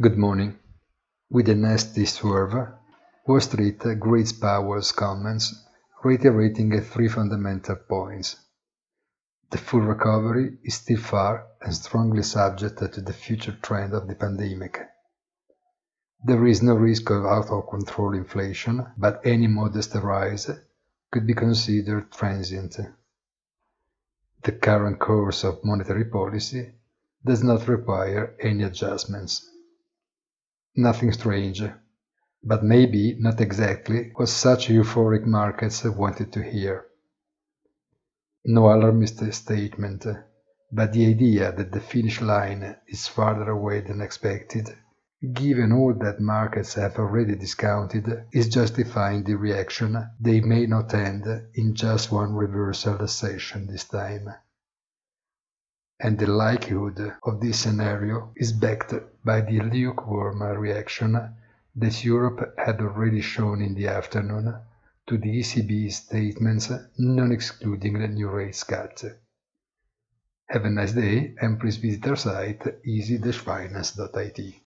Good morning. With a nasty swerve, Wall Street greets Powell's comments, reiterating three fundamental points. The full recovery is still far and strongly subject to the future trend of the pandemic. There is no risk of out-of-control inflation, but any modest rise could be considered transient. The current course of monetary policy does not require any adjustments. Nothing strange, but maybe not exactly what such euphoric markets wanted to hear. No alarmist statement, but the idea that the finish line is farther away than expected, given all that markets have already discounted, is justifying the reaction they may not end in just one reversal session this time and the likelihood of this scenario is backed by the lukewarm reaction that Europe had already shown in the afternoon to the ECB statements non excluding the new rates cut. Have a nice day and please visit our site easy-finance.it.